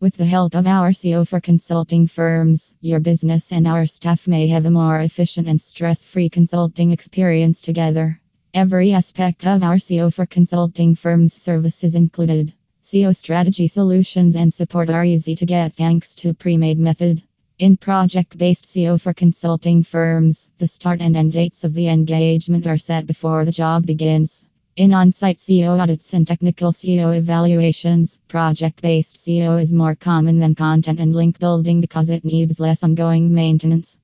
With the help of our SEO for consulting firms, your business and our staff may have a more efficient and stress free consulting experience together. Every aspect of our SEO for consulting firms service is included. SEO strategy solutions and support are easy to get thanks to pre made method. In project based SEO for consulting firms, the start and end dates of the engagement are set before the job begins. In on site SEO audits and technical SEO evaluations, project based SEO is more common than content and link building because it needs less ongoing maintenance.